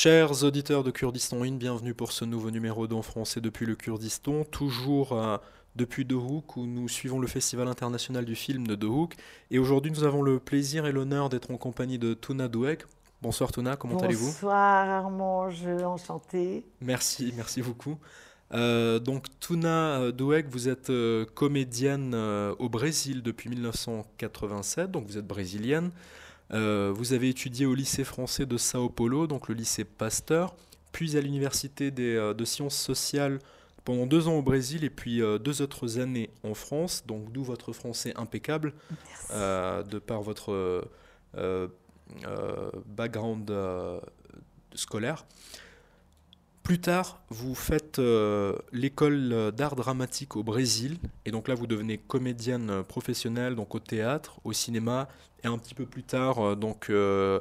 Chers auditeurs de Kurdistan In, bienvenue pour ce nouveau numéro d'En français depuis le Kurdistan, toujours euh, depuis Hook où nous suivons le Festival international du film de Hook. Et aujourd'hui, nous avons le plaisir et l'honneur d'être en compagnie de Tuna Douek. Bonsoir Tuna, comment allez-vous? Bonsoir Armand, je enchanté. Merci, merci beaucoup. Euh, donc Tuna euh, Douek, vous êtes comédienne au Brésil depuis 1987, donc vous êtes brésilienne. Euh, vous avez étudié au lycée français de Sao Paulo, donc le lycée Pasteur, puis à l'université euh, de sciences sociales pendant deux ans au Brésil et puis euh, deux autres années en France, donc d'où votre français impeccable, de par votre background scolaire. Plus tard, vous faites l'école d'art dramatique au Brésil, et donc là, vous devenez comédienne professionnelle, donc au théâtre, au cinéma et un petit peu plus tard, euh, donc, euh,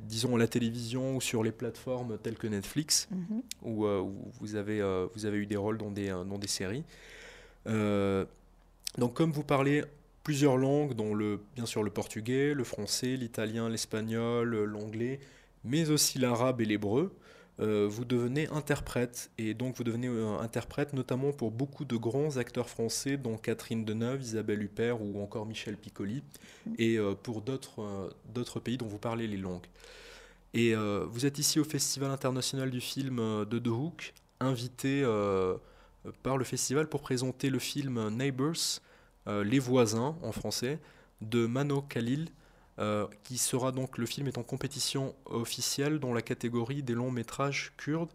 disons à la télévision ou sur les plateformes telles que Netflix, mhm. où, euh, où, vous, avez, vous avez eu des rôles dans des, dans des séries. donc comme vous parlez plusieurs langues, dont le, bien sûr le portugais, le français, l'italien, l'espagnol, l'anglais, mais aussi l'arabe et l'hébreu, euh, vous devenez interprète. Et donc vous devenez euh, interprète notamment pour beaucoup de grands acteurs français, dont Catherine Deneuve, Isabelle Huppert ou encore Michel Piccoli, et euh, pour d'autres pays dont vous parlez les langues. Et vous êtes ici au Festival international du film de The Hook, invité par le festival pour présenter le film Neighbors, Les voisins en français, de Mano Khalil, euh, qui sera donc le film est en compétition officielle dans la catégorie des longs métrages kurdes.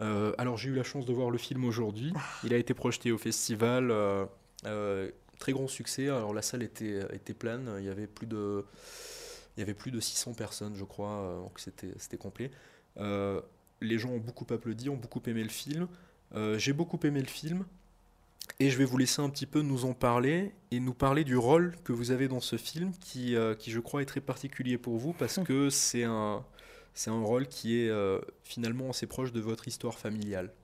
Euh, alors j'ai eu la chance de voir le film aujourd'hui. Il a été projeté au festival, euh, très grand succès. Alors la salle était, était pleine. Il y avait plus de il y avait plus de 600 personnes, je crois, donc c'était complet. les gens ont beaucoup applaudi, ont beaucoup aimé le film. j'ai beaucoup aimé le film. Et je vais vous laisser un petit peu nous en parler et nous parler du rôle que vous avez dans ce film qui, euh, qui je crois, est très particulier pour vous parce que c'est un, c'est un rôle qui est euh, finalement assez proche de votre histoire familiale.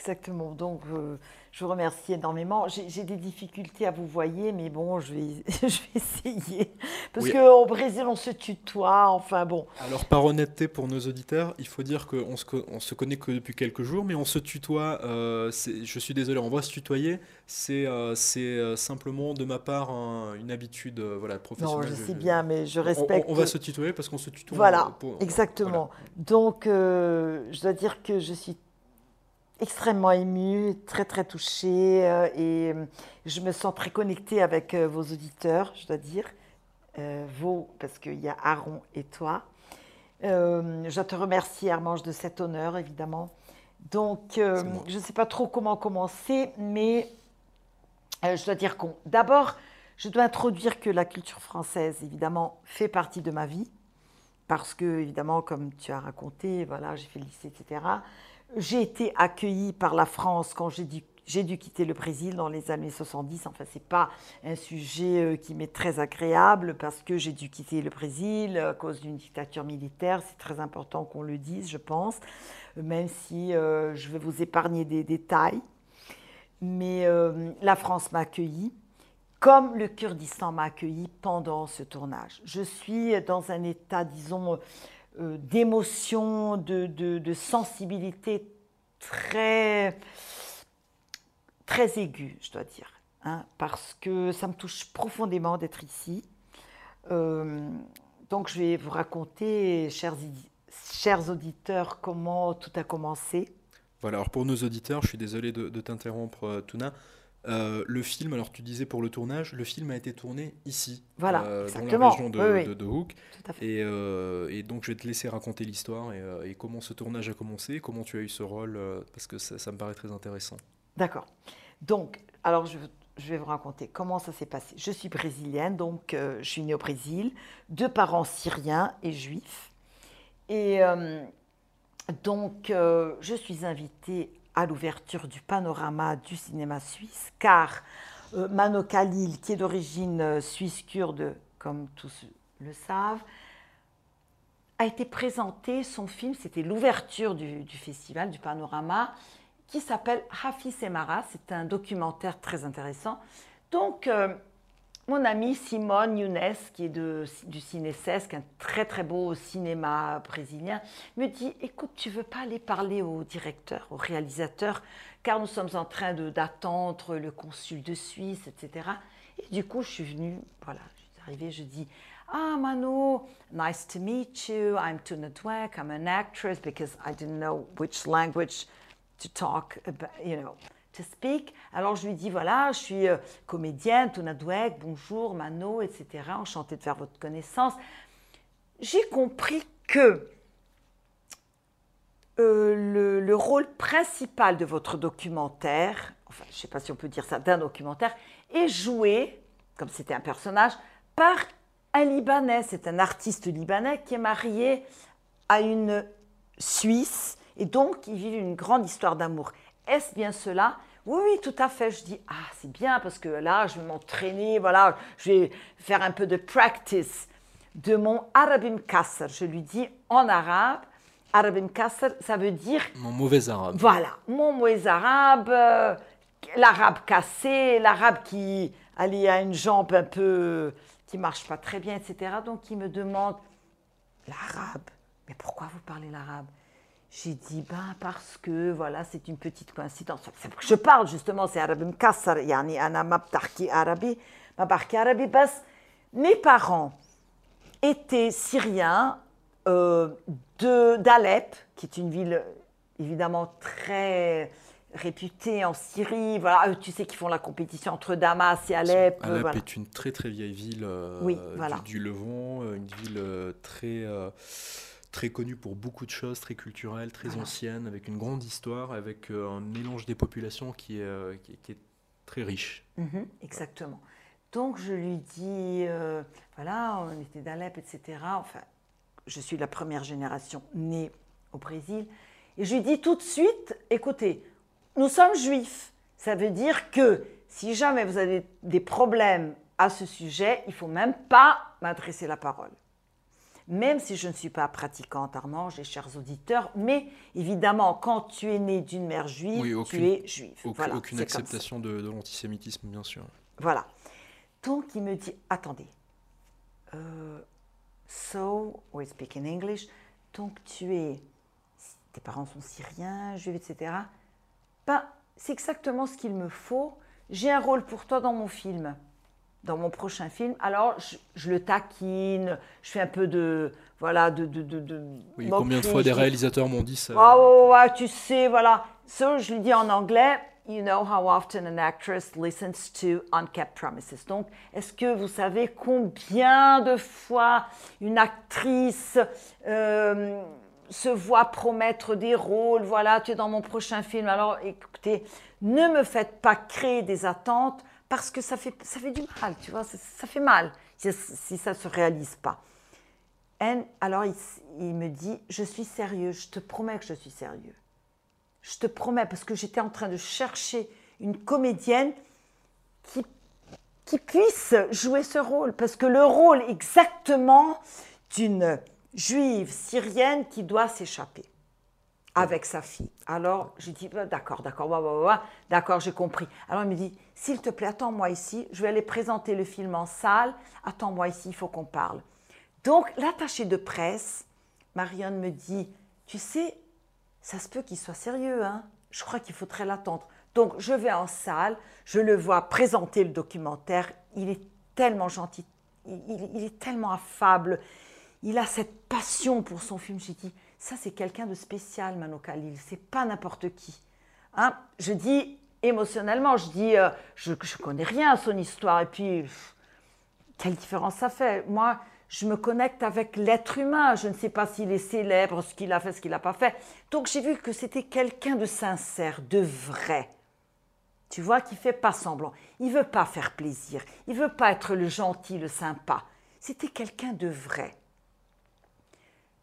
Exactement. Donc, euh, je vous remercie énormément. J'ai des difficultés à vous voyer, mais bon, je vais, je vais essayer. Parce qu'au Brésil, on se tutoie. Enfin, bon. Alors, par honnêteté pour nos auditeurs, il faut dire qu'on se, on se connaît que depuis quelques jours, mais on se tutoie. Euh, je suis désolé, on va se tutoyer. C'est euh, c'est simplement de ma part une habitude voilà, professionnelle. Non, je sais bien, mais je respecte. On, va se tutoyer parce qu'on se tutoie. Voilà, exactement. Donc, je dois dire que je suis extrêmement émue, très très touchée euh, et euh, je me sens très connectée avec euh, vos auditeurs, je dois dire, vos, parce qu'il y a Aaron et toi. je te remercie Armange de cet honneur, évidemment. Donc, je ne sais pas trop comment commencer, mais je dois dire qu'on... D'abord, je dois introduire que la culture française, évidemment, fait partie de ma vie, parce que, évidemment, comme tu as raconté, voilà, j'ai fait le lycée, etc. J'ai été accueillie par la France quand j'ai dû, dû, quitter le Brésil dans les années 70. Enfin, ce n'est pas un sujet euh, qui m'est très agréable parce que j'ai dû quitter le Brésil à cause d'une dictature militaire. C'est très important qu'on le dise, je pense, même si euh, je vais vous épargner des détails. Mais euh, la France m'a accueillie comme le Kurdistan m'a accueilli pendant ce tournage. Je suis dans un état, disons, euh, d'émotion, de, de, sensibilité très, très aiguë, je dois dire. Hein, parce que ça me touche profondément d'être ici. Euh, donc je vais vous raconter, chers, chers auditeurs, comment tout a commencé. Voilà, alors pour nos auditeurs, je suis désolé de, de t'interrompre, euh, Tuna. Euh, le film, alors tu disais pour le tournage, le film a été tourné ici, voilà, euh, dans la région de, Hook. Euh, et, donc je vais te laisser raconter l'histoire et, comment ce tournage a commencé, comment tu as eu ce rôle, parce que ça, me paraît très intéressant. D'accord. Donc, alors je, vais vous raconter comment ça s'est passé. Je suis brésilienne, donc je suis née au Brésil, deux parents syriens et juifs. Et donc, je suis invitée à l'ouverture du panorama du cinéma suisse, car euh, Mano Khalil, qui est d'origine euh, suisse kurde, comme tous le savent, a été présenté, son film, c'était l'ouverture du, festival, du panorama, qui s'appelle Hafiz Emara. C'est un documentaire très intéressant. Donc, euh, mon amie Simone Younes, qui est de, du Cinécesc, un très très beau cinéma brésilien, me dit Écoute, tu veux pas aller parler au directeur, au réalisateur, car nous sommes en train d'attendre le consul de Suisse, etc. Et du coup, je suis venue, voilà, je suis arrivée, je dis Ah, Manu, nice to meet you. I'm Tuna Dweck. I'm an actress because I didn't know which language to talk about, you know Alors je lui dis voilà, je suis euh, comédienne, Tona Dweck, bonjour, Mano, etc. Enchantée de faire votre connaissance. J'ai compris que euh, le, rôle principal de votre documentaire, enfin je ne sais pas si on peut dire ça, d'un documentaire, est joué, comme c'était un personnage, par un Libanais. C'est un artiste libanais qui est marié à une Suisse et donc ils vivent une grande histoire d'amour. Est-ce bien cela oui, oui, tout à fait. Je dis, ah, c'est bien parce que là, je vais m'entraîner, voilà, je vais faire un peu de practice de mon Arabim Kasser. Je lui dis en arabe, Arabim Kasser, ça veut dire. Mon mauvais arabe. Voilà, mon mauvais arabe, euh, l'arabe cassé, l'arabe qui allait à une jambe un peu. qui marche pas très bien, etc. Donc, il me demande l'arabe. Mais pourquoi vous parlez l'arabe? J'ai dit, ben parce que, voilà, c'est une petite coïncidence. Je parle justement, c'est arabe mkassar, yani arabi, arabi, parce mes parents étaient syriens euh, d'Alep, qui est une ville évidemment très réputée en Syrie. Voilà, tu sais qu'ils font la compétition entre Damas et Alep. Alep est une très très vieille ville euh, du, Levant, euh, une ville très très connue pour beaucoup de choses, très culturelle, très ancienne, avec une grande histoire, avec euh, un mélange des populations qui est, euh, qui, est très riche. Mhm, exactement. Donc je lui dis, euh, voilà, on était d'Alep, etc. Enfin, je suis la première génération née au Brésil. Et je lui dis tout de suite, écoutez, nous sommes juifs. Ça veut dire que si jamais vous avez des problèmes à ce sujet, il faut même pas m'adresser la parole même si je ne suis pas pratiquante, Armand, j'ai chers auditeurs, mais évidemment, quand tu es né d'une mère juive, tu es juive. Aucune, aucune acceptation de, l'antisémitisme, bien sûr. Voilà. Donc, il me dit, attendez, euh, so, we speak in English, donc tu es, tes parents sont syriens, juifs, etc. Ben, c'est exactement ce qu'il me faut. J'ai un rôle pour toi dans mon film dans mon prochain film. Alors, je, le taquine, je fais un peu de. Voilà, de. de, de, oui, combien de fois des réalisateurs m'ont dit ça Oh, ouais, tu sais, voilà. Ça, je le dis en anglais. You know how often an actress listens to unkept promises. Donc, est-ce que vous savez combien de fois une actrice euh, se voit promettre des rôles? Voilà, tu es dans mon prochain film. Alors, écoutez, ne me faites pas créer des attentes parce que ça fait, ça fait du mal, tu vois, ça, fait mal si, ça ne se réalise pas. alors il, me dit, je suis sérieux, je te promets que je suis sérieux. Je te promets, parce que j'étais en train de chercher une comédienne qui, qui puisse jouer ce rôle, parce que le rôle exactement d'une juive syrienne qui doit s'échapper avec sa fille. Alors, je dis, bah, d'accord, d'accord, d'accord, j'ai compris. Alors, il me dit, s'il te plaît, attends-moi ici, je vais aller présenter le film en salle, attends-moi ici, il faut qu'on parle. Donc, l'attaché de presse, Marianne me dit, tu sais, ça se peut qu'il soit sérieux, hein je crois qu'il faudrait l'attendre. Donc, je vais en salle, je le vois présenter le documentaire, il est tellement gentil, il, est tellement affable, il a cette passion pour son film. J'ai dit, ça, c'est quelqu'un de spécial, Mano Khalil. C'est pas n'importe qui. Hein je dis émotionnellement, je dis, euh, je ne connais rien à son histoire. Et puis, quelle différence ça fait? Moi, je me connecte avec l'être humain. Je ne sais pas s'il est célèbre, ce qu'il a fait, ce qu'il n'a pas fait. Donc, j'ai vu que c'était quelqu'un de sincère, de vrai. Tu vois, qui fait pas semblant. Il veut pas faire plaisir. Il veut pas être le gentil, le sympa. C'était quelqu'un de vrai.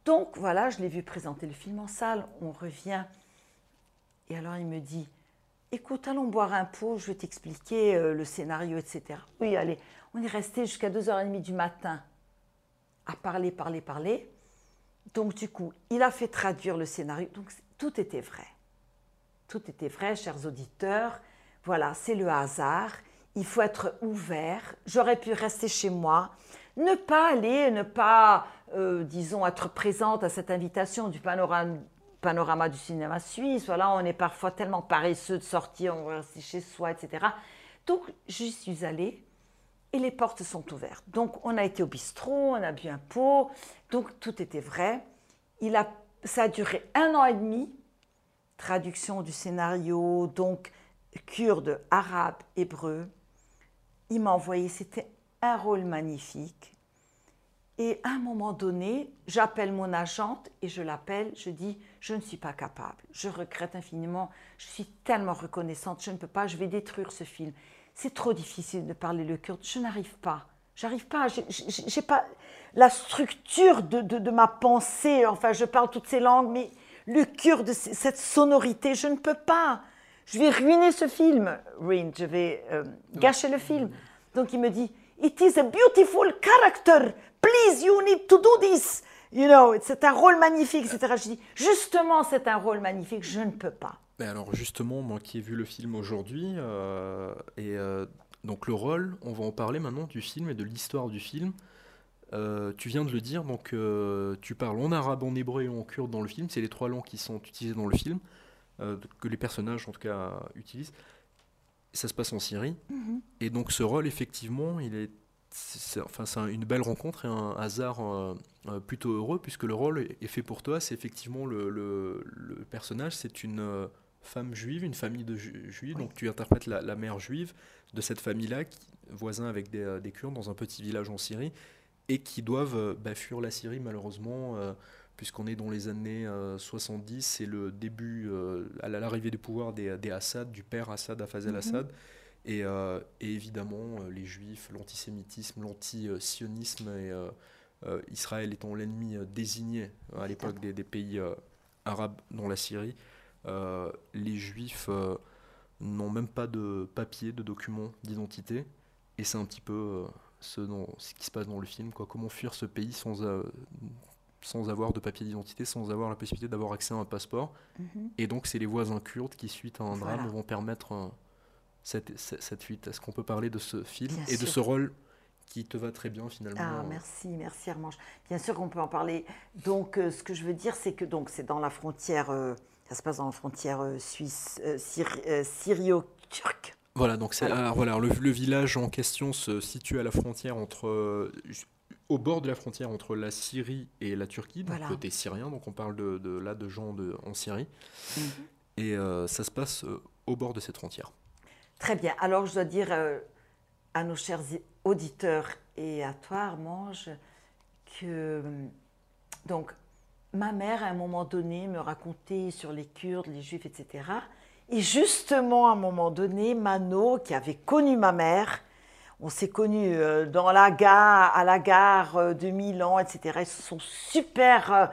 Donc voilà, je l'ai vu présenter le film en salle, on revient. Et alors il me dit, écoute, allons boire un pot, je vais t'expliquer euh, le scénario, etc. Oui, allez, on est resté jusqu'à 2h30 du matin à parler, parler, parler. Donc du coup, il a fait traduire le scénario. Donc tout était vrai. Tout était vrai, chers auditeurs. Voilà, c'est le hasard. il faut être ouvert. J'aurais pu rester chez moi, ne pas aller, ne pas, euh, disons, être présente à cette invitation du panorama, du cinéma suisse. Voilà, on est parfois tellement paresseux de sortir, on va rester chez soi, etc. Donc, j'y suis allée et les portes sont ouvertes. Donc, on a été au bistrot, on a bu un pot, donc tout était vrai. Il a, ça a duré un an et demi, traduction du scénario, donc kurde, arabe, hébreu. Il m'a envoyé, c'était un rôle magnifique. Et à un moment donné, j'appelle mon agente et je l'appelle, je dis, je ne suis pas capable, je regrette infiniment, je suis tellement reconnaissante, je ne peux pas, je vais détruire ce film. C'est trop difficile de parler le kurde, je n'arrive pas, j'arrive pas, j'ai pas la structure de, de, ma pensée, enfin je parle toutes ces langues, mais le kurde, cette sonorité, je ne peux pas. Je vais ruiner ce film, Rin, je vais euh, gâcher le film. Donc il me dit, It is a beautiful character. Please, you need to do this. You know, c'est un rôle magnifique, etc. Je dis, justement, c'est un rôle magnifique, je ne peux pas. Mais alors, justement, moi qui ai vu le film aujourd'hui, euh, et euh, donc le rôle, on va en parler maintenant du film et de l'histoire du film. Euh, tu viens de le dire, donc tu parles en arabe, en hébreu et en kurde dans le film. C'est les trois langues qui sont utilisées dans le film, que les personnages en tout cas utilisent ça se passe en Syrie. Mhm. Et donc ce rôle, effectivement, il est, c'est, enfin, c'est une belle rencontre et un hasard euh, euh, plutôt heureux, puisque le rôle est fait pour toi. C'est effectivement le, le, personnage, c'est une euh, femme juive, une famille de juifs. Donc tu interprètes la, mère juive de cette famille-là, voisin avec des, des, Kurdes, dans un petit village en Syrie, et qui doivent bah, fuir la Syrie, malheureusement puisqu'on est dans les années 70, c'est le début, euh, à l'arrivée du pouvoir des, des, Assad, du père Assad, Afaz el-Assad. Mhm. Et, euh, et, évidemment, euh, les juifs, l'antisémitisme, l'anti-sionisme, et Israël étant l'ennemi désigné à l'époque des, des, pays arabes dans la Syrie, les juifs n'ont même pas de papier, de documents d'identité. Et c'est un petit peu ce, ce, qui se passe dans le film, quoi. comment fuir ce pays sans, sans avoir de papier d'identité, sans avoir la possibilité d'avoir accès à un passeport. Mhm. Et donc, c'est les voisins kurdes qui, suite à un drame, vont permettre euh, cette, cette, fuite. Est-ce qu'on peut parler de ce film et de ce rôle qui te va très bien finalement Ah, merci, merci Armange. Bien sûr qu'on peut en parler. Donc, euh, ce que je veux dire, c'est que donc c'est dans la frontière, euh, ça se passe dans la frontière suisse, syrio-turque. Voilà, donc c'est voilà. voilà le, le, village en question se situe à la frontière entre au bord de la frontière entre la Syrie et la Turquie, donc côté syrien, donc on parle de, là de gens de, en Syrie. Mhm. Et euh, ça se passe euh, au bord de cette frontière. Très bien. Alors je dois dire euh, à nos chers auditeurs et à toi, Armange, que donc ma mère, à un moment donné, me racontait sur les Kurdes, les Juifs, etc. Et justement, à un moment donné, Mano, qui avait connu ma mère, on s'est connus euh, dans la gare, à la gare euh, de Milan, etc. Ils se sont super euh,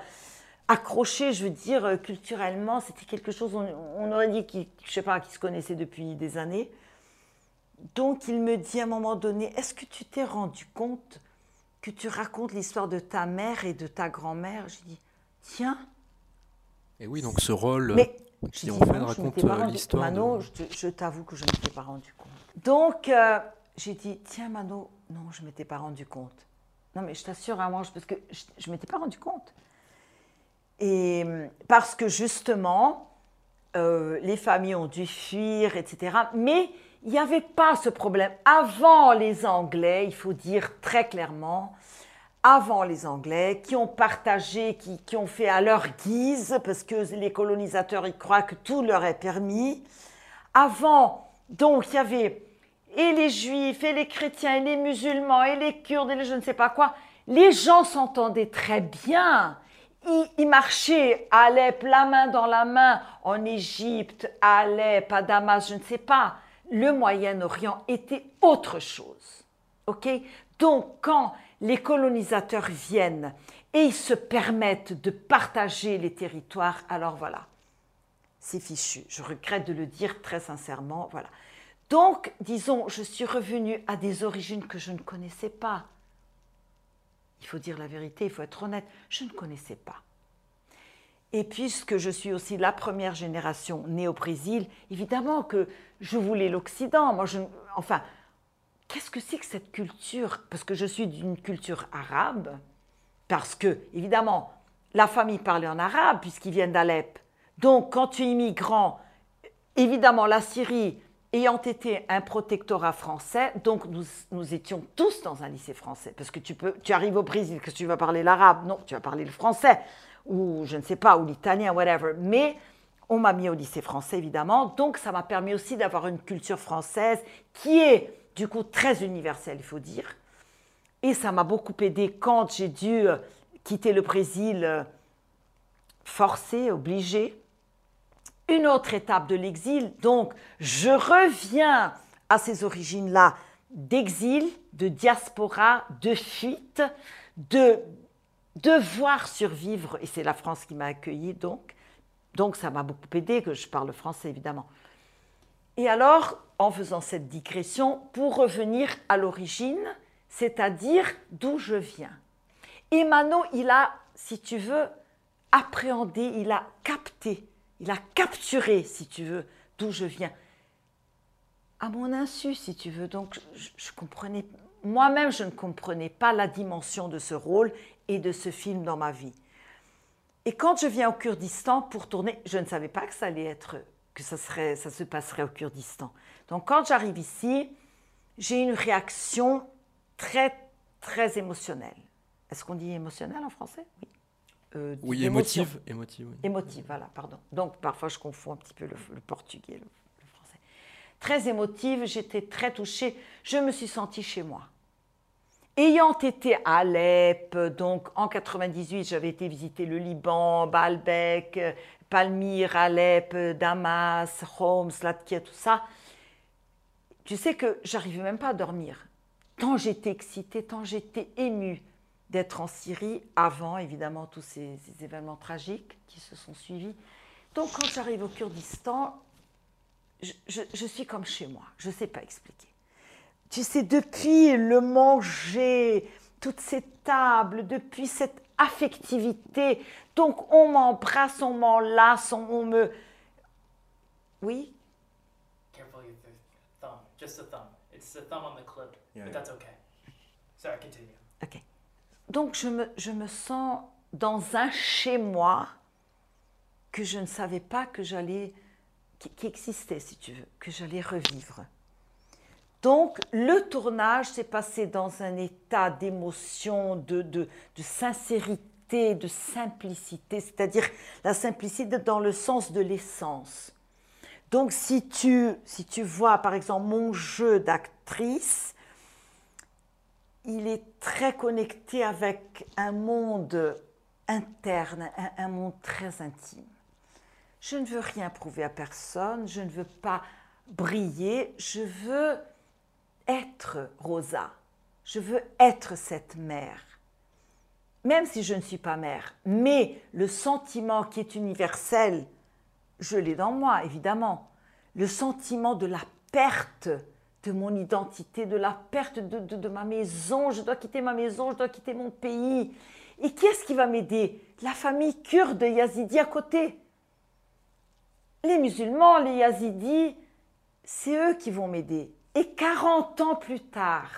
accrochés, je veux dire, culturellement. C'était quelque chose, on, aurait dit qu'ils, se connaissaient depuis des années. Donc il me dit à un moment donné, est-ce que tu t'es rendu compte que tu racontes l'histoire de ta mère et de ta grand-mère? J'ai dit, tiens. Et oui, donc ce rôle Mais, qui en fait raconte l'histoire. Mano, je, je t'avoue que je ne m'étais pas rendu compte. Donc j'ai dit, tiens Mano, non, je ne m'étais pas rendu compte. Non, mais je t'assure, hein, parce que je ne m'étais pas rendu compte. Et parce que justement, euh, les familles ont dû fuir, etc. Mais il n'y avait pas ce problème. Avant les Anglais, il faut dire très clairement, avant les Anglais, qui ont partagé, qui, qui ont fait à leur guise, parce que les colonisateurs, ils croient que tout leur est permis. Avant, donc, il y avait et les juifs, et les chrétiens, et les musulmans, et les kurdes, et je ne sais pas quoi, les gens s'entendaient très bien. Ils, marchaient à Alep, la main dans la main, en Égypte, à Alep, à Damas, je ne sais pas. Le Moyen-Orient était autre chose. OK? Donc, quand les colonisateurs viennent et ils se permettent de partager les territoires, alors voilà, c'est fichu. Je regrette de le dire très sincèrement. Voilà. Donc, disons, je suis revenue à des origines que je ne connaissais pas. Il faut dire la vérité, il faut être honnête, je ne connaissais pas. Et puisque je suis aussi la première génération née au Brésil, évidemment que je voulais l'Occident. Moi, enfin, qu'est-ce que c'est que cette culture? Parce que je suis d'une culture arabe, parce que, évidemment, la famille parlait en arabe puisqu'ils viennent d'Alep. Donc, quand tu es immigrant, évidemment, la Syrie ayant été un protectorat français, donc nous, nous, étions tous dans un lycée français. Parce que tu, peux, tu arrives au Brésil, que tu vas parler l'arabe Non, tu vas parler le français, ou je ne sais pas, ou l'italien, whatever. Mais on m'a mis au lycée français, évidemment. Donc, ça m'a permis aussi d'avoir une culture française qui est, du coup, très universelle, il faut dire. Et ça m'a beaucoup aidé quand j'ai dû euh, quitter le Brésil euh, forcé, obligé une autre étape de l'exil. Donc, je reviens à ces origines-là d'exil, de diaspora, de fuite, de devoir survivre. Et c'est la France qui m'a accueilli, donc. Donc, ça m'a beaucoup aidé que je parle français, évidemment. Et alors, en faisant cette digression, pour revenir à l'origine, c'est-à-dire d'où je viens. Emmanuel, il a, si tu veux, appréhendé, il a capté il a capturé, si tu veux, d'où je viens. À mon insu, si tu veux. Donc, je, comprenais, moi-même, je ne comprenais pas la dimension de ce rôle et de ce film dans ma vie. Et quand je viens au Kurdistan pour tourner, je ne savais pas que ça allait être, que ça, serait, ça se passerait au Kurdistan. Donc, quand j'arrive ici, j'ai une réaction très, très émotionnelle. Est-ce qu'on dit émotionnelle en français? Oui. Euh, oui, émotive. Émotive, oui. émotive, voilà, pardon. Donc parfois je confonds un petit peu le, portugais, le, le, français. Très émotive, j'étais très touchée, je me suis sentie chez moi. Ayant été à Alep, donc en 98, j'avais été visiter le Liban, Baalbek, Palmyre, Alep, Damas, Homs, Latkia, tout ça. Tu sais que j'arrivais même pas à dormir. Tant j'étais excitée, tant j'étais émue d'être en Syrie avant, évidemment, tous ces, événements tragiques qui se sont suivis. Donc, quand j'arrive au Kurdistan, je, suis comme chez moi. Je ne sais pas expliquer. Tu sais, depuis le manger, toutes ces tables, depuis cette affectivité, donc on m'embrasse, on m'enlace, on, on me... Oui? Careful with the thumb, just the thumb. It's the thumb on the clip, but that's okay. Sorry, continue. Okay. Donc je me, je me sens dans un chez-moi que je ne savais pas que j'allais, qui, existait si tu veux, que j'allais revivre. Donc le tournage s'est passé dans un état d'émotion, de, de, de sincérité, de simplicité, c'est-à-dire la simplicité dans le sens de l'essence. Donc si tu, si tu vois par exemple mon jeu d'actrice, il est très connecté avec un monde interne, un, monde très intime. Je ne veux rien prouver à personne, je ne veux pas briller, je veux être Rosa, je veux être cette mère. Même si je ne suis pas mère, mais le sentiment qui est universel, je l'ai dans moi, évidemment. Le sentiment de la perte de mon identité, de la perte de, ma maison. Je dois quitter ma maison, je dois quitter mon pays. Et qui est-ce qui va m'aider? La famille kurde yazidi à côté. Les musulmans, les yazidis, c'est eux qui vont m'aider. Et 40 ans plus tard,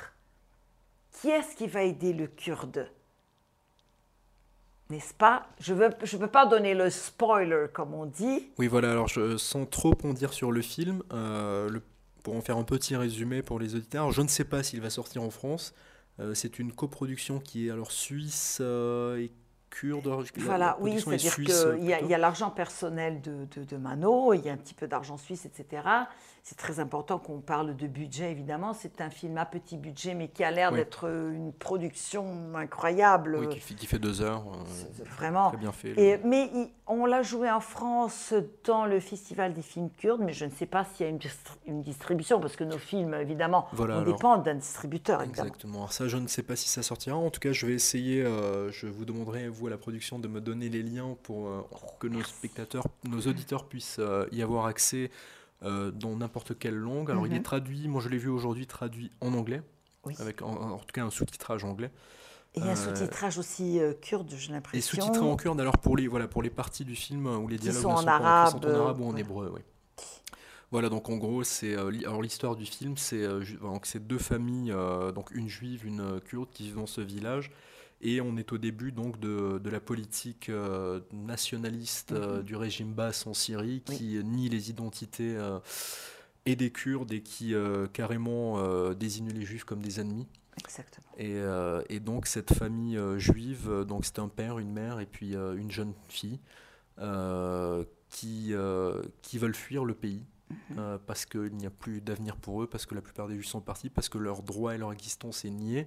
qui est-ce qui va aider le kurde? N'est-ce pas? Je ne veux, je veux pas donner le spoiler, comme on dit. Oui, voilà, alors je, sans trop en dire sur le film, euh, le pour en faire un petit résumé pour les auditeurs, je ne sais pas s'il va sortir en France. Euh, c'est une coproduction qui est alors suisse euh, et kurde. Voilà, oui, c'est-à-dire qu'il y a, l'argent personnel de, de, de, Mano, il y a un petit peu d'argent suisse, etc c'est très important qu'on parle de budget, évidemment. C'est un film à petit budget, mais qui a l'air d'être une production incroyable. Oui, qui, fait deux heures. Euh, vraiment. Très bien fait. Et, mais on l'a joué en France dans le Festival des films kurdes, mais je ne sais pas s'il y a une, distribution, parce que nos films, évidemment, on dépend d'un distributeur. Exactement. Alors ça, je ne sais pas si ça sortira. En tout cas, je vais essayer, euh, je vous demanderai, vous, à la production, de me donner les liens pour euh, que nos spectateurs, nos auditeurs puissent y avoir accès euh, dans n'importe quelle langue. Alors il est mhm. traduit, moi je l'ai vu aujourd'hui traduit en anglais, avec en, tout cas un sous-titrage anglais. Et un euh, sous-titrage aussi euh, kurde, j'ai l'impression. Et sous-titré en kurde, alors pour les, voilà, pour les parties du film où les dialogues sont, en, arabe, sont en arabe ou en hébreu. Oui. Voilà, donc en gros, c'est alors l'histoire du film, c'est c'est deux familles, donc une juive, une kurde, qui vivent dans ce village. Et on est au début donc de, de la politique nationaliste mhm. du régime basse en Syrie qui nie les identités et des Kurdes et qui carrément désigne les Juifs comme des ennemis. Exactement. Et, et donc cette famille juive, donc c'est un père, une mère et puis une jeune fille qui, qui veulent fuir le pays. Euh, parce qu'il n'y a plus d'avenir pour eux, parce que la plupart des Juifs sont partis, parce que leur droit et leur existence est nié.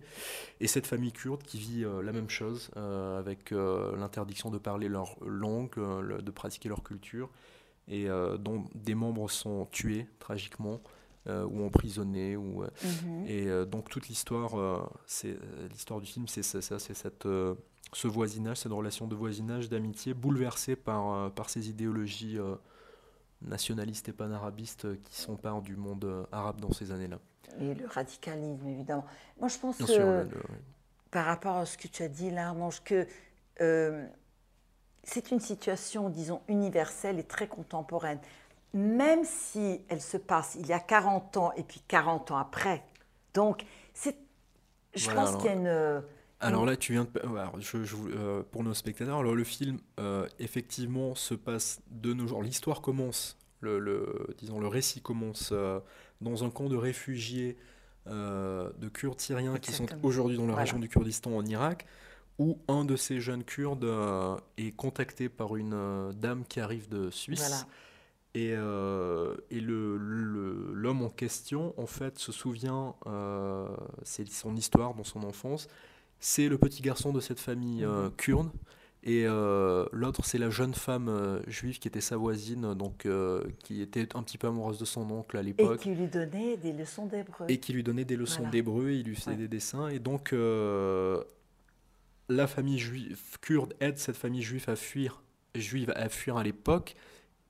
Et cette famille kurde qui vit euh, la même chose, euh, avec l'interdiction de parler leur langue, de pratiquer leur culture, et dont des membres sont tués tragiquement. ou emprisonnés ou mhm. et donc toute l'histoire c'est l'histoire du film c'est ça c'est cette ce voisinage cette relation de voisinage d'amitié bouleversée par par ces idéologies nationalistes et panarabistes qui s'emparent du monde euh, arabe dans ces années-là. Et le radicalisme, évidemment. Moi, je pense que, par rapport à ce que tu as dit là, Armange, que euh, c'est une situation, disons, universelle et très contemporaine. Même si elle se passe il y a 40 ans et puis 40 ans après. Donc, c'est, je pense qu'il y a une alors là, tu viens de. Euh, pour nos spectateurs, alors le film, euh, effectivement, se passe de nos jours. L'histoire commence, le, disons, le récit commence euh, dans un camp de réfugiés de Kurdes syriens qui sont aujourd'hui dans la région du Kurdistan en Irak, où un de ces jeunes Kurdes est contacté par une dame qui arrive de Suisse. Et, et l'homme en question, en fait, se souvient, c'est son histoire dans son enfance, c'est le petit garçon de cette famille euh, mhm. kurde. Et euh, l'autre, c'est la jeune femme euh, juive qui était sa voisine, donc qui était un petit peu amoureuse de son oncle à l'époque. Et qui lui donnait des leçons d'hébreu. Et qui lui donnait des leçons d'hébreu, il lui faisait des dessins. Et donc, la famille juive kurde aide cette famille juive à fuir, juive à fuir à l'époque.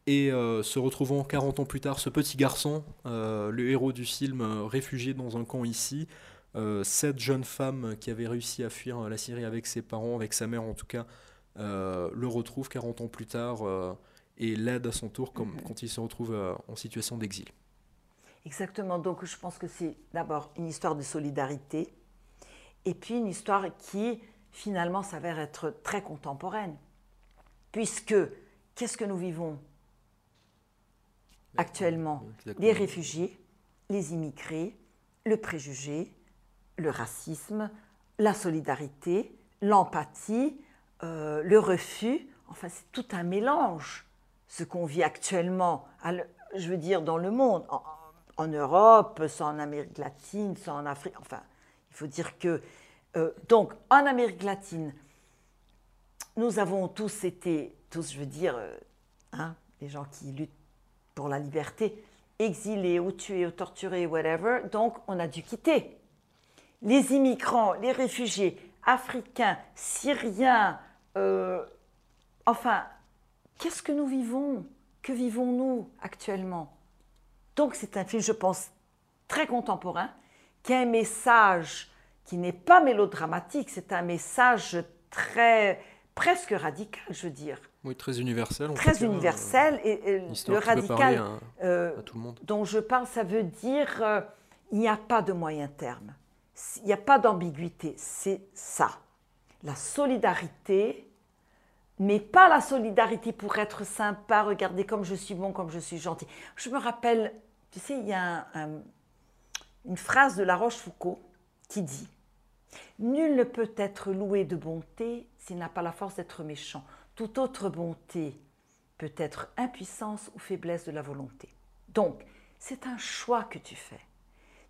Et se retrouvant 40 ans plus tard, ce petit garçon, le héros du film, réfugié dans un camp ici, cette jeune femme qui avait réussi à fuir la Syrie avec ses parents, avec sa mère en tout cas, euh, le retrouve 40 ans plus tard euh, et l'aide à son tour comme, mhm. quand il se retrouve en situation d'exil. Exactement, donc je pense que c'est d'abord une histoire de solidarité et puis une histoire qui finalement s'avère être très contemporaine. Puisque qu'est-ce que nous vivons actuellement? Les réfugiés, les immigrés, le préjugé, le racisme, la solidarité, l'empathie, euh, le refus. Enfin, c'est tout un mélange, ce qu'on vit actuellement, je veux dire, dans le monde, en, Europe, soit en Amérique latine, soit en Afrique. Enfin, il faut dire que. Euh, donc, en Amérique latine, nous avons tous été, tous, je veux dire, euh, hein, les gens qui luttent pour la liberté, exilés ou tués ou torturés, whatever. Donc, on a dû quitter les immigrants, les réfugiés africains, syriens, euh, enfin, qu'est-ce que nous vivons? Que vivons-nous actuellement? Donc c'est un film, je pense, très contemporain, qui a un message qui n'est pas mélodramatique, c'est un message très presque radical, je veux dire. Oui, très universel. très universel. et, le radical euh, dont je parle, ça veut dire euh, il n'y a pas de moyen terme il n'y a pas d'ambiguïté, c'est ça. La solidarité, mais pas la solidarité pour être sympa, regarder comme je suis bon, comme je suis gentil. Je me rappelle, tu sais, il y a une phrase de La Rochefoucauld qui dit Nul ne peut être loué de bonté s'il n'a pas la force d'être méchant. Toute autre bonté peut être impuissance ou faiblesse de la volonté. Donc, c'est un choix que tu fais.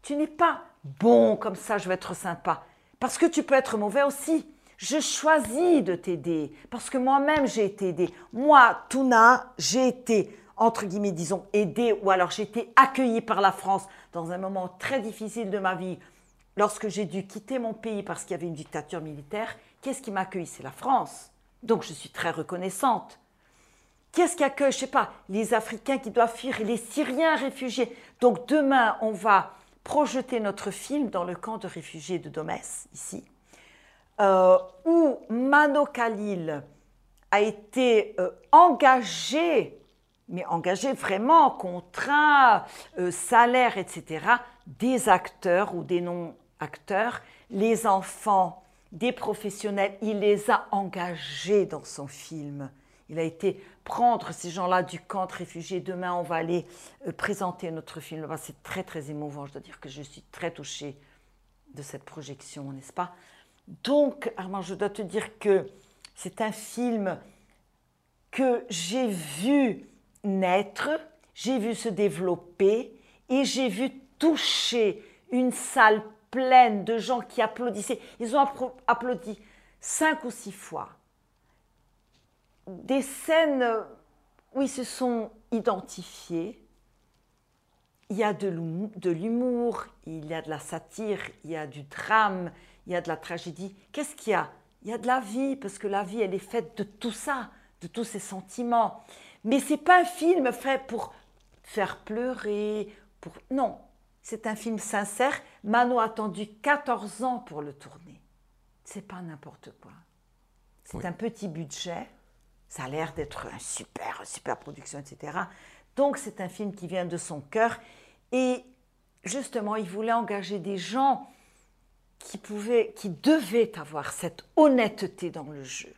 Tu n'es pas bon comme ça, je vais être sympa. Parce que tu peux être mauvais aussi. Je choisis de t'aider parce que moi-même j'ai été aidée. Moi, Tuna, j'ai été, entre guillemets, disons, aidée ou alors j'ai été accueillie par la France dans un moment très difficile de ma vie. Lorsque j'ai dû quitter mon pays parce qu'il y avait une dictature militaire, qu'est-ce qui m'a accueilli C'est la France. Donc je suis très reconnaissante. Qu'est-ce qui accueille? Je sais pas, les Africains qui doivent fuir, les Syriens réfugiés. Donc demain, on va projeter notre film dans le camp de réfugiés de Domès, ici, euh, où Mano Khalil a été euh, engagé mais engager vraiment contrat, euh, salaire, etc., des acteurs ou des non-acteurs, les enfants, des professionnels, il les a engagés dans son film. Il a été prendre ces gens-là du camp de réfugiés. Demain, on va aller euh, présenter notre film. C'est très, très émouvant. Je dois dire que je suis très touchée de cette projection, n'est-ce pas? Donc, Armand, je dois te dire que c'est un film que j'ai vu naître, j'ai vu se développer et j'ai vu toucher une salle pleine de gens qui applaudissaient. Ils ont applaudi cinq ou six fois des scènes où ils se sont identifiés. Il y a de l'humour, il y a de la satire, il y a du drame, il y a de la tragédie. Qu'est-ce qu'il y a? Il y a de la vie, parce que la vie, elle est faite de tout ça, de tous ces sentiments. Mais ce n'est pas un film fait pour faire pleurer, pour... Non, c'est un film sincère. Mano a attendu 14 ans pour le tourner. C'est pas n'importe quoi. C'est un petit budget. Ça a l'air d'être un super, super production, etc. Donc c'est un film qui vient de son cœur. Et justement, il voulait engager des gens qui pouvaient, qui devaient avoir cette honnêteté dans le jeu,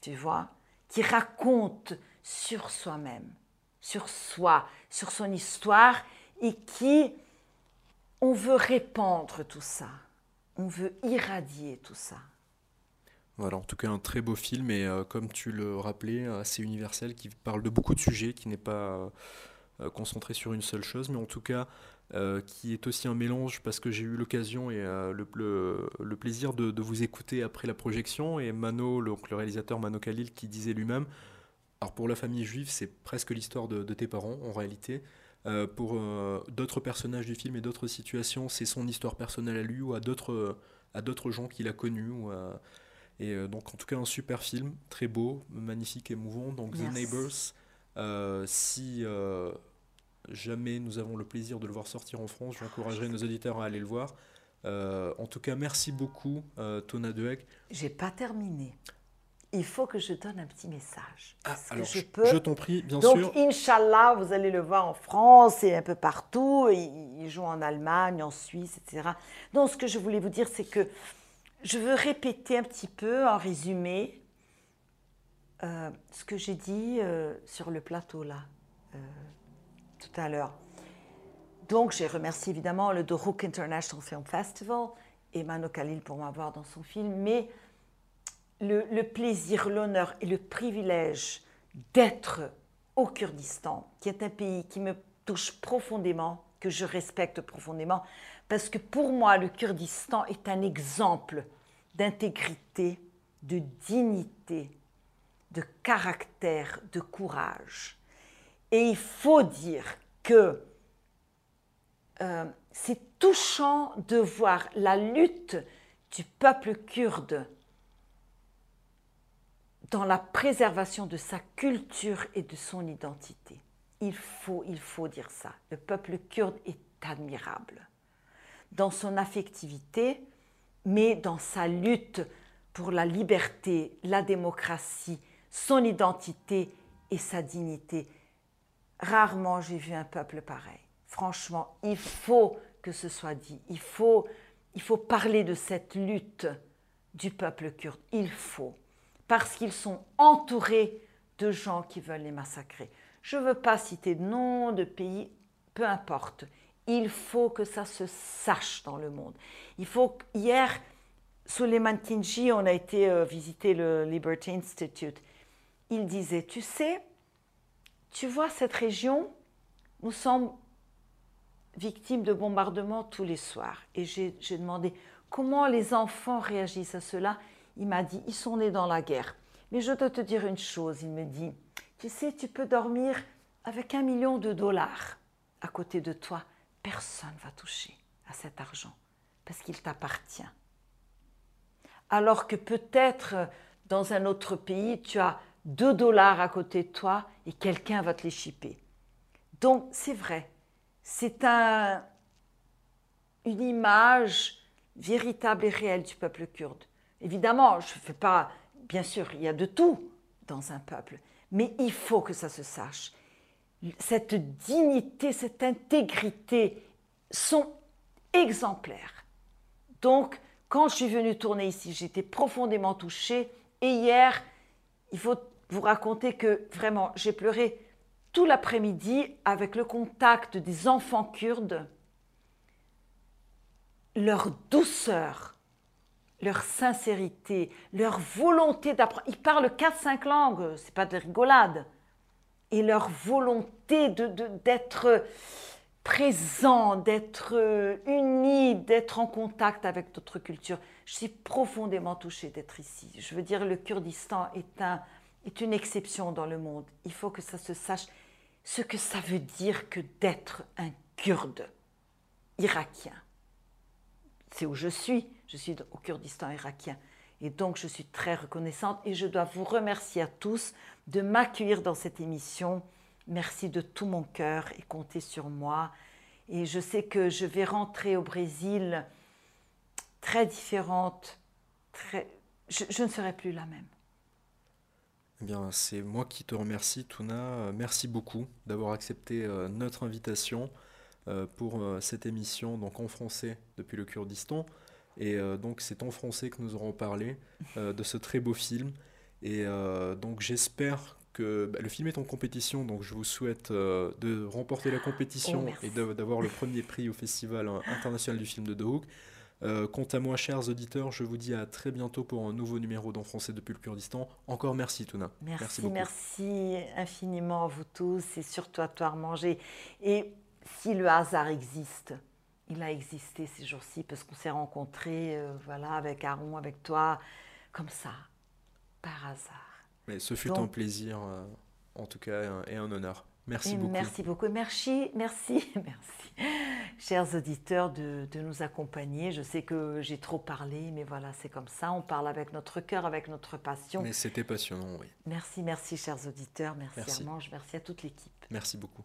tu vois, qui racontent sur soi-même, sur soi, sur son histoire, et qui, on veut répandre tout ça, on veut irradier tout ça. Voilà, en tout cas un très beau film et euh, comme tu le rappelais, assez universel, qui parle de beaucoup de sujets, qui n'est pas euh, concentré sur une seule chose, mais en tout cas euh, qui est aussi un mélange parce que j'ai eu l'occasion et le, le, plaisir de, vous écouter après la projection. Et Mano, le, le réalisateur Mano Khalil qui disait lui-même, alors pour la famille juive c'est presque l'histoire de, tes parents en réalité, pour d'autres personnages du film et d'autres situations c'est son histoire personnelle à lui ou à d'autres gens qu'il a connus et euh, donc, en tout cas, un super film, très beau, magnifique, émouvant. Donc, The Neighbors, euh, si euh, jamais nous avons le plaisir de le voir sortir en France, j'encouragerai nos auditeurs à aller le voir. en tout cas, merci beaucoup, Tona Deheg. J'ai pas terminé. Il faut que je donne un petit message. Ah, alors, je, peux. Je t'en prie, bien sûr. Donc, Inch'Allah, vous allez le voir en France et un peu partout. Il joue en Allemagne, en Suisse, etc. Donc, ce que je voulais vous dire, c'est que je veux répéter un petit peu en résumé euh, ce que j'ai dit euh, sur le plateau là, euh, tout à l'heure. Donc j'ai remercié évidemment le Dohuk International Film Festival et Mano Khalil pour m'avoir dans son film, mais le plaisir, l'honneur et le privilège d'être au Kurdistan, qui est un pays qui me touche profondément, que je respecte profondément, parce que pour moi, le Kurdistan est un exemple d'intégrité, de dignité, de caractère, de courage. Et il faut dire que euh, c'est touchant de voir la lutte du peuple kurde dans la préservation de sa culture et de son identité. Il faut, il faut dire ça. Le peuple kurde est admirable dans son affectivité, mais dans sa lutte pour la liberté, la démocratie, son identité et sa dignité. Rarement j'ai vu un peuple pareil. Franchement, il faut que ce soit dit. Il faut, il faut parler de cette lutte du peuple kurde. Il faut. Parce qu'ils sont entourés de gens qui veulent les massacrer. Je ne veux pas citer de nom, de pays, peu importe. Il faut que ça se sache dans le monde. Il faut hier, Suleiman Kinji, on a été euh, visiter le Liberty Institute. Il disait, tu sais, tu vois cette région, nous sommes victimes de bombardements tous les soirs. Et j'ai demandé comment les enfants réagissent à cela? Il m'a dit, ils sont nés dans la guerre. Mais je dois te dire une chose, il me dit, tu sais, tu peux dormir avec un million de dollars à côté de toi personne ne va toucher à cet argent parce qu'il t'appartient. Alors que peut-être dans un autre pays, tu as deux dollars à côté de toi et quelqu'un va te les chipper. Donc c'est vrai, c'est un, une image véritable et réelle du peuple kurde. Évidemment, je ne fais pas, bien sûr, il y a de tout dans un peuple, mais il faut que ça se sache. Cette dignité, cette intégrité sont exemplaires. Donc, quand je suis venue tourner ici, j'étais profondément touchée. Et hier, il faut vous raconter que vraiment, j'ai pleuré tout l'après-midi avec le contact des enfants kurdes, leur douceur, leur sincérité, leur volonté d'apprendre. Ils parlent 4-5 langues, c'est pas de rigolade. Et leur volonté d'être de, présent, d'être unis, d'être en contact avec d'autres cultures. Je suis profondément touchée d'être ici. Je veux dire, le Kurdistan est, un, est une exception dans le monde. Il faut que ça se sache ce que ça veut dire que d'être un Kurde irakien. C'est où je suis. Je suis au Kurdistan irakien. Et donc, je suis très reconnaissante et je dois vous remercier à tous de m'accueillir dans cette émission. Merci de tout mon cœur et comptez sur moi. Et je sais que je vais rentrer au Brésil très différente. Très... Je, ne serai plus la même. Eh bien, c'est moi qui te remercie, Tuna. Merci beaucoup d'avoir accepté euh, notre invitation euh, pour euh, cette émission donc en français depuis le Kurdistan. Et donc, c'est en français que nous aurons parlé de ce très beau film. Et donc, j'espère que bah, le film est en compétition, donc je vous souhaite de remporter la compétition oh, et d'avoir le premier prix au Festival international du film de Dohuk. Euh, quant à moi, chers auditeurs, je vous dis à très bientôt pour un nouveau numéro d'En français depuis le Kurdistan. Encore merci, Touna. Merci, merci, infiniment à vous tous et surtout à toi, Armanger. Et si le hasard existe, il a existé ces jours-ci parce qu'on s'est rencontrés, euh, voilà, avec Aaron, avec toi, comme ça, par hasard. Mais ce fut un plaisir, euh, en tout cas, et un honneur. Merci beaucoup. Merci beaucoup. Merci, merci, merci, chers auditeurs, de, de, nous accompagner. Je sais que j'ai trop parlé, mais voilà, c'est comme ça. On parle avec notre cœur, avec notre passion. Mais c'était passionnant, oui. Merci, merci, chers auditeurs. Merci, merci. Armange. Merci à toute l'équipe. Merci beaucoup.